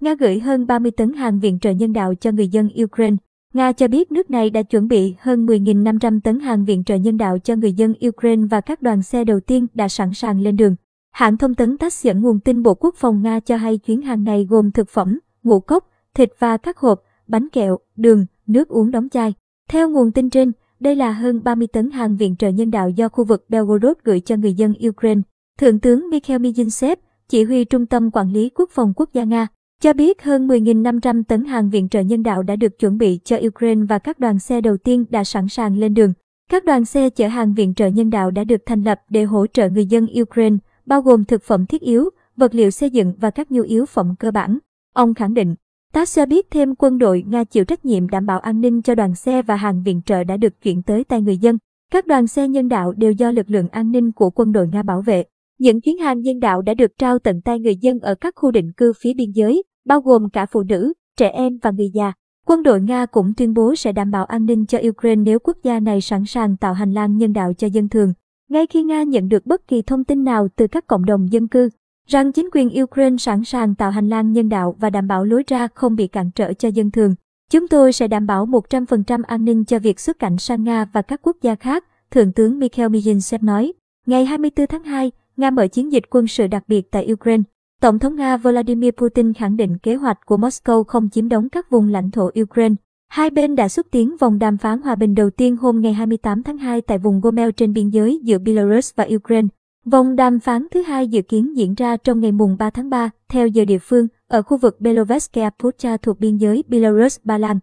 Nga gửi hơn 30 tấn hàng viện trợ nhân đạo cho người dân Ukraine. Nga cho biết nước này đã chuẩn bị hơn 10.500 tấn hàng viện trợ nhân đạo cho người dân Ukraine và các đoàn xe đầu tiên đã sẵn sàng lên đường. Hãng thông tấn TASS dẫn nguồn tin Bộ Quốc phòng Nga cho hay chuyến hàng này gồm thực phẩm, ngũ cốc, thịt và các hộp, bánh kẹo, đường, nước uống đóng chai. Theo nguồn tin trên, đây là hơn 30 tấn hàng viện trợ nhân đạo do khu vực Belgorod gửi cho người dân Ukraine. Thượng tướng Mikhail Mizintsev, chỉ huy Trung tâm Quản lý Quốc phòng Quốc gia Nga, cho biết hơn 10.500 tấn hàng viện trợ nhân đạo đã được chuẩn bị cho Ukraine và các đoàn xe đầu tiên đã sẵn sàng lên đường. Các đoàn xe chở hàng viện trợ nhân đạo đã được thành lập để hỗ trợ người dân Ukraine, bao gồm thực phẩm thiết yếu, vật liệu xây dựng và các nhu yếu phẩm cơ bản. Ông khẳng định, TASS cho biết thêm quân đội Nga chịu trách nhiệm đảm bảo an ninh cho đoàn xe và hàng viện trợ đã được chuyển tới tay người dân. Các đoàn xe nhân đạo đều do lực lượng an ninh của quân đội Nga bảo vệ. Những chuyến hàng nhân đạo đã được trao tận tay người dân ở các khu định cư phía biên giới, bao gồm cả phụ nữ, trẻ em và người già. Quân đội Nga cũng tuyên bố sẽ đảm bảo an ninh cho Ukraine nếu quốc gia này sẵn sàng tạo hành lang nhân đạo cho dân thường. Ngay khi Nga nhận được bất kỳ thông tin nào từ các cộng đồng dân cư, rằng chính quyền Ukraine sẵn sàng tạo hành lang nhân đạo và đảm bảo lối ra không bị cản trở cho dân thường. Chúng tôi sẽ đảm bảo 100% an ninh cho việc xuất cảnh sang Nga và các quốc gia khác, Thượng tướng Mikhail Mizintsev nói. Ngày 24 tháng 2, Nga mở chiến dịch quân sự đặc biệt tại Ukraine. Tổng thống Nga Vladimir Putin khẳng định kế hoạch của Moscow không chiếm đóng các vùng lãnh thổ Ukraine. Hai bên đã xúc tiến vòng đàm phán hòa bình đầu tiên hôm ngày 28 tháng 2 tại vùng Gomel trên biên giới giữa Belarus và Ukraine. Vòng đàm phán thứ hai dự kiến diễn ra trong ngày mùng 3 tháng 3 theo giờ địa phương, ở khu vực Beloveskaya Pucha thuộc biên giới Belarus-Ba Lan.